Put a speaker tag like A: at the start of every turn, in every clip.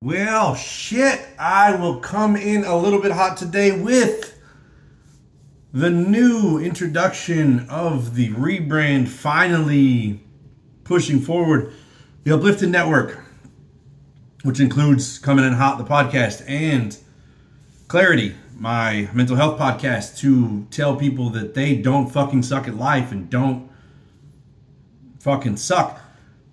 A: Well, shit, I will come in a little bit hot today with the new introduction of the rebrand finally pushing forward the Uplifted Network, which includes Coming in Hot, the podcast, and Clarity, my mental health podcast, to tell people that they don't fucking suck at life and don't fucking suck.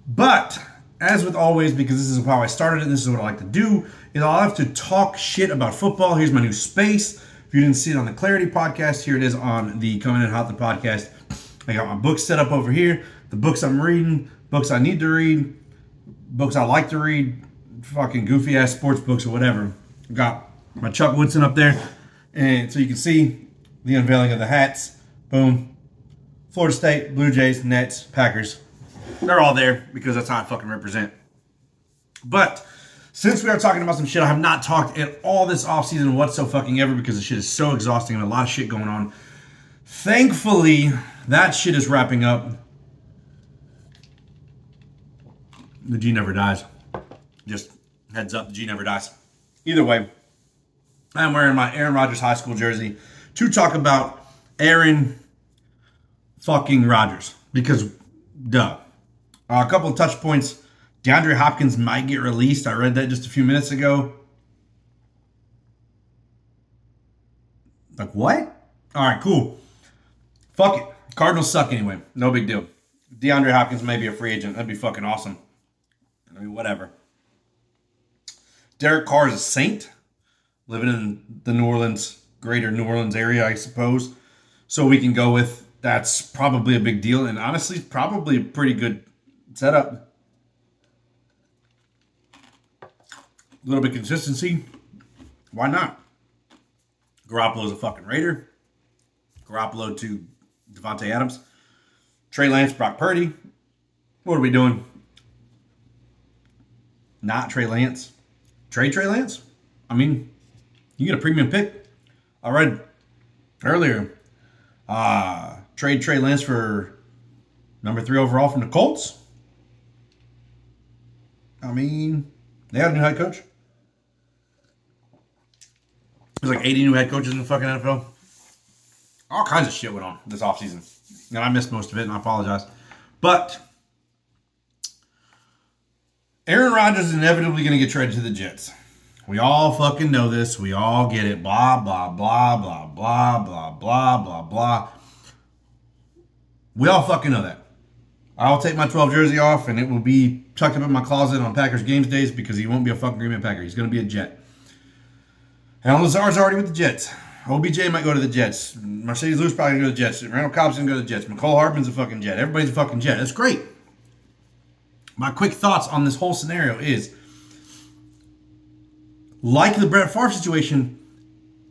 A: But as with always, because this is how I started it, this is what I like to do, is I'll have to talk shit about football. Here's my new space. If you didn't see it on the Clarity podcast, here it is on the Coming in Hot the podcast. I got my books set up over here, the books I'm reading, books I need to read, books I like to read, fucking goofy ass sports books or whatever. Got my Chuck Woodson up there, and so you can see the unveiling of the hats. Boom. Florida State, Blue Jays, Nets, Packers, they're all there because that's how I fucking represent. But since we are talking about some shit, I have not talked at all this offseason whatsoever fucking ever because the shit is so exhausting and a lot of shit going on. Thankfully, that shit is wrapping up. The G never dies. Just heads up, the G never dies. Either way, I'm wearing my Aaron Rodgers high school jersey to talk about Aaron fucking Rodgers because duh. Uh, a couple of touch points. DeAndre Hopkins might get released. I read that just a few minutes ago. Like, what? All right, cool. Fuck it. Cardinals suck anyway. No big deal. DeAndre Hopkins may be a free agent. That'd be fucking awesome. I mean, whatever. Derek Carr is a saint, living in the New Orleans, greater New Orleans area, I suppose. So we can go with that's probably a big deal, and honestly, probably a pretty good setup. A little bit consistency. Why not? Garoppolo's a fucking Raider. Garoppolo to Davante Adams. Trey Lance, Brock Purdy. What are we doing? Not Trey Lance. Trade Trey Lance? I mean, you get a premium pick. I read earlier. Uh, trade Trey Lance for number three overall from the Colts. I mean, they had a new head coach. There's like 80 new head coaches in the fucking NFL. All kinds of shit went on this offseason. And I missed most of it, and I apologize. But Aaron Rodgers is inevitably going to get traded to the Jets. We all fucking know this. We all get it. Blah, blah, blah, blah, blah, blah, blah, blah, blah. We all fucking know that. I'll take my 12 jersey off and it will be tucked up in my closet on Packers games days because he won't be a fucking Green Bay Packer. He's going to be a Jet. Allen Lazard's already with the Jets. OBJ might go to the Jets. Marcedes Lewis probably going to go to the Jets. Randall Cobb's going to go to the Jets. Mecole Hardman's a fucking Jet. Everybody's a fucking Jet. That's great. My quick thoughts on this whole scenario is like the Brett Favre situation,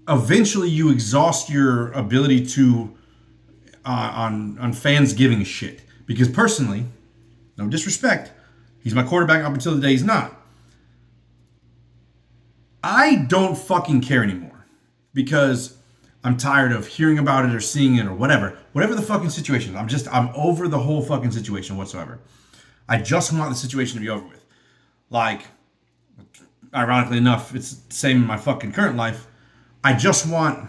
A: eventually you exhaust your ability to uh, on on fans giving a shit. Because personally, no disrespect, he's my quarterback up until the day he's not. I don't fucking care anymore because I'm tired of hearing about it or seeing it or whatever. Whatever the fucking situation. I'm just I'm over the whole fucking situation whatsoever. I just want the situation to be over with. Like, ironically enough, it's the same in my fucking current life. I just want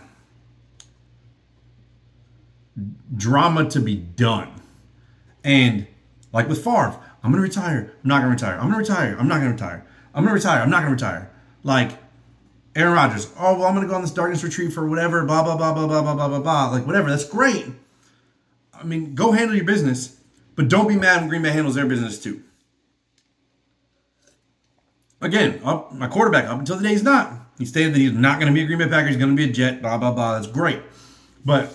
A: drama to be done. And like with Favre, I'm gonna retire. I'm not gonna retire. I'm gonna retire. I'm not gonna retire. I'm gonna retire. I'm not gonna retire. Like Aaron Rodgers. Oh well, I'm gonna go on this darkness retreat for whatever. Blah blah blah blah blah blah blah blah blah. Like whatever. That's great. I mean, go handle your business, but don't be mad when Green Bay handles their business too. Again, up, my quarterback up until the day he's not. He stated that he's not going to be a Green Bay Packer. He's going to be a Jet. Blah blah blah. That's great, but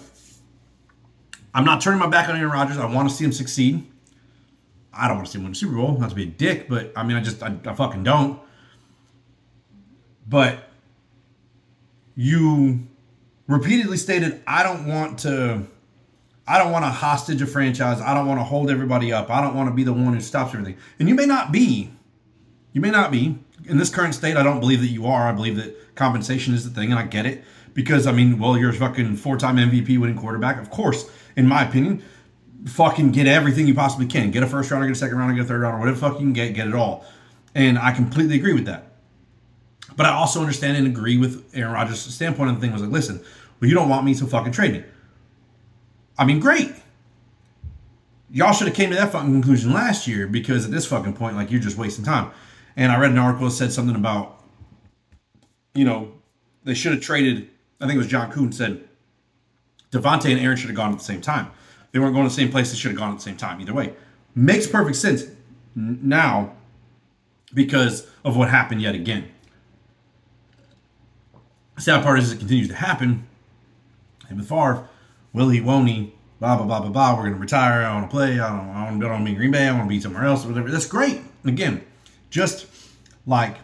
A: I'm not turning my back on Aaron Rodgers. I want to see him succeed. I don't want to see him win the Super Bowl. Not to be a dick, but I mean, I just, I, I fucking don't. But you repeatedly stated, I don't want to, I don't want to hostage a franchise. I don't want to hold everybody up. I don't want to be the one who stops everything. And you may not be. You may not be. In this current state, I don't believe that you are. I believe that compensation is the thing, and I get it. Because, I mean, well, you're a fucking four time MVP winning quarterback. Of course, in my opinion, fucking get everything you possibly can. Get a first rounder, get a second rounder, get a third rounder, whatever fuck you can get, get it all. And I completely agree with that. But I also understand and agree with Aaron Rodgers' standpoint on the thing was like, listen, well, you don't want me, so fucking trade me. I mean, great. Y'all should have came to that fucking conclusion last year because at this fucking point, like you're just wasting time. And I read an article that said something about, you know, they should have traded. I think it was John Kuhn said Davante and Aaron should have gone at the same time. They weren't going to the same place. They should have gone at the same time. Either way, makes perfect sense now because of what happened yet again. sad part is it continues to happen. And with Favre, will he, won't he? Blah blah blah blah blah. We're gonna retire. I want to play. I don't. I to. I want to be Green Bay. I want to be somewhere else. Or whatever. That's great. Again, just like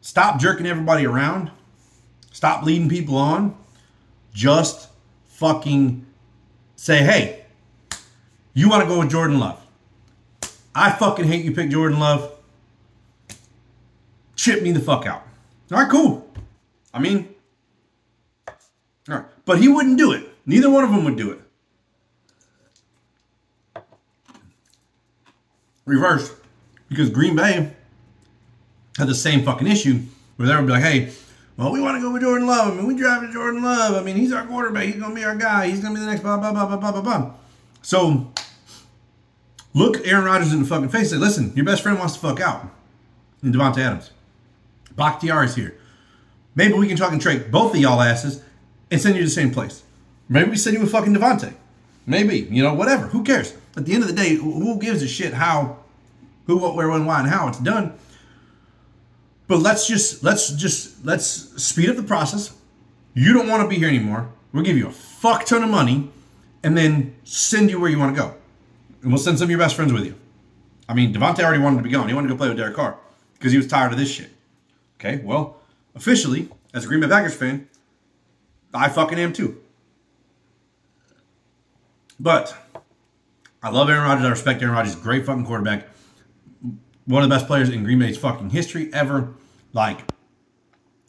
A: stop jerking everybody around. Stop leading people on. Just fucking say, hey, you want to go with Jordan Love. I fucking hate you pick Jordan Love. Chip me the fuck out. All right, cool. I mean, all right. But he wouldn't do it. Neither one of them would do it. Reverse. Because Green Bay had the same fucking issue where they would be like, hey, well, we want to go with Jordan Love. I mean, we drafted Jordan Love. I mean, he's our quarterback. He's going to be our guy. He's going to be the next blah, blah, blah, blah, blah, blah, blah. So, look Aaron Rodgers in the fucking face and say, listen, your best friend wants to fuck out. And Davante Adams. Bakhtiari's here. Maybe we can talk and trade both of y'all asses and send you to the same place. Maybe we send you with fucking Davante. Maybe, you know, whatever. Who cares? At the end of the day, who gives a shit how, who, what, where, when, why, and how it's done? But let's just let's just let's speed up the process. You don't want to be here anymore. We'll give you a fuck ton of money, and then send you where you want to go, and we'll send some of your best friends with you. I mean, Davante already wanted to be gone. He wanted to go play with Derek Carr because he was tired of this shit. Okay, well, officially, as a Green Bay Packers fan, I fucking am too. But I love Aaron Rodgers. I respect Aaron Rodgers. Great fucking quarterback. One of the best players in Green Bay's fucking history ever. Like,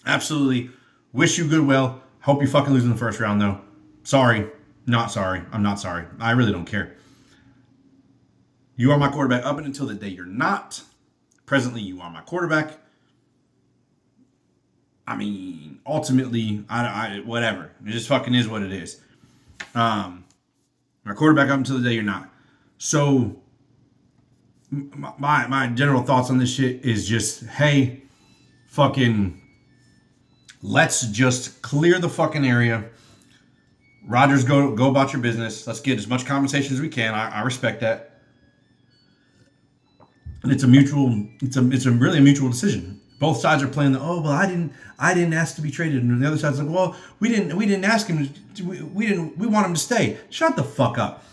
A: absolutely wish you goodwill. Hope you fucking lose in the first round, though. Sorry. Not sorry. I'm not sorry. I really don't care. You are my quarterback up until the day you're not. Presently, you are my quarterback. I mean, ultimately, I, I whatever. It just fucking is what it is. Um, my quarterback up until the day you're not. So, my my general thoughts on this shit is just, hey, fucking let's just clear the fucking area. Rodgers, go go about your business. Let's get as much compensation as we can. I, I respect that. And it's a mutual. It's a it's a really a mutual decision. Both sides are playing the oh well I didn't I didn't ask to be traded and the other side's like well we didn't we didn't ask him to, we, we didn't we want him to stay. Shut the fuck up.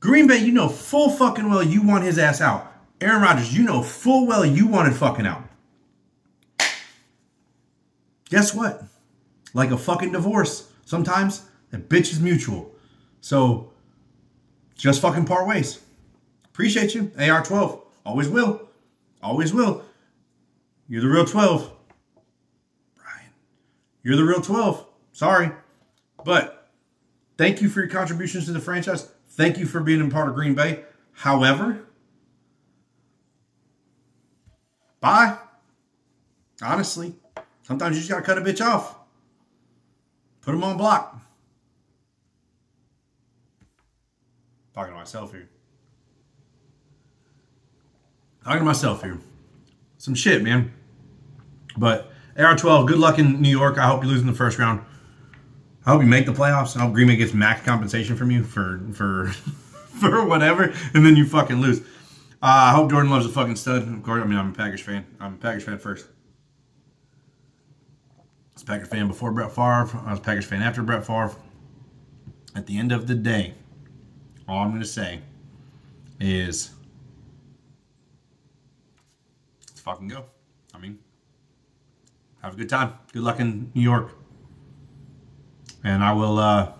A: Green Bay, you know full fucking well you want his ass out. Aaron Rodgers, you know full well you wanted fucking out. Guess what? Like a fucking divorce, sometimes that bitch is mutual. So just fucking part ways. Appreciate you. AR12. Always will. Always will. You're the real 12. Brian. You're the real 12. Sorry. But thank you for your contributions to the franchise. Thank you for being a part of Green Bay. However, bye. Honestly. Sometimes you just gotta cut a bitch off. Put them on block. Talking to myself here. Talking to myself here. Some shit, man. But AR12, good luck in New York. I hope you lose in the first round. I hope you make the playoffs. I hope Green Bay gets max compensation from you for for for whatever, and then you fucking lose. Uh, I hope Jordan Love's a fucking stud. Of course, I mean I'm a Packers fan. I'm a Packers fan first was a Packers fan before Brett Favre. I was a Packers fan after Brett Favre. At the end of the day, all I'm going to say is let's fucking go. I mean, have a good time. Good luck in New York. And I will, uh,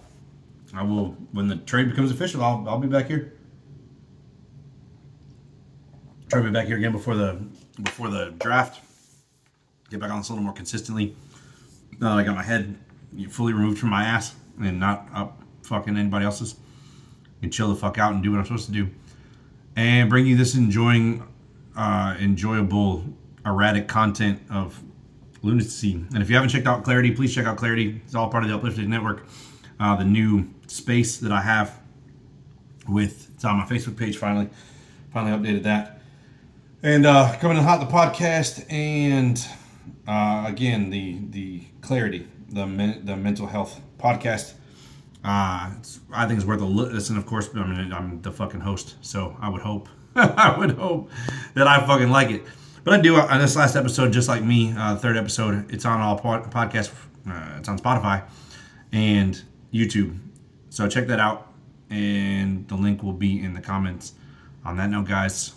A: I will, when the trade becomes official, I'll, I'll be back here. Try to be back here again before the before the draft. Get back on this a little more consistently. Now I got my head fully removed from my ass and not up fucking anybody else's. And chill the fuck out and do what I'm supposed to do. And bring you this enjoying, uh, enjoyable, erratic content of lunacy. And if you haven't checked out Clarity, please check out Clarity. It's all part of the Uplifted Network. Uh, the new space that I have with it's on my Facebook page finally. Finally updated that. And uh, coming in hot the podcast and uh, again the the Clarity, the men, the mental health podcast. Uh, I think it's worth a listen. Of course, I mean I'm the fucking host, so I would hope I would hope that I fucking like it. But I do on uh, this last episode, just like me, uh, third episode. It's on all pod- podcasts. Uh, it's on Spotify and YouTube. So check that out, and the link will be in the comments. On that note, guys,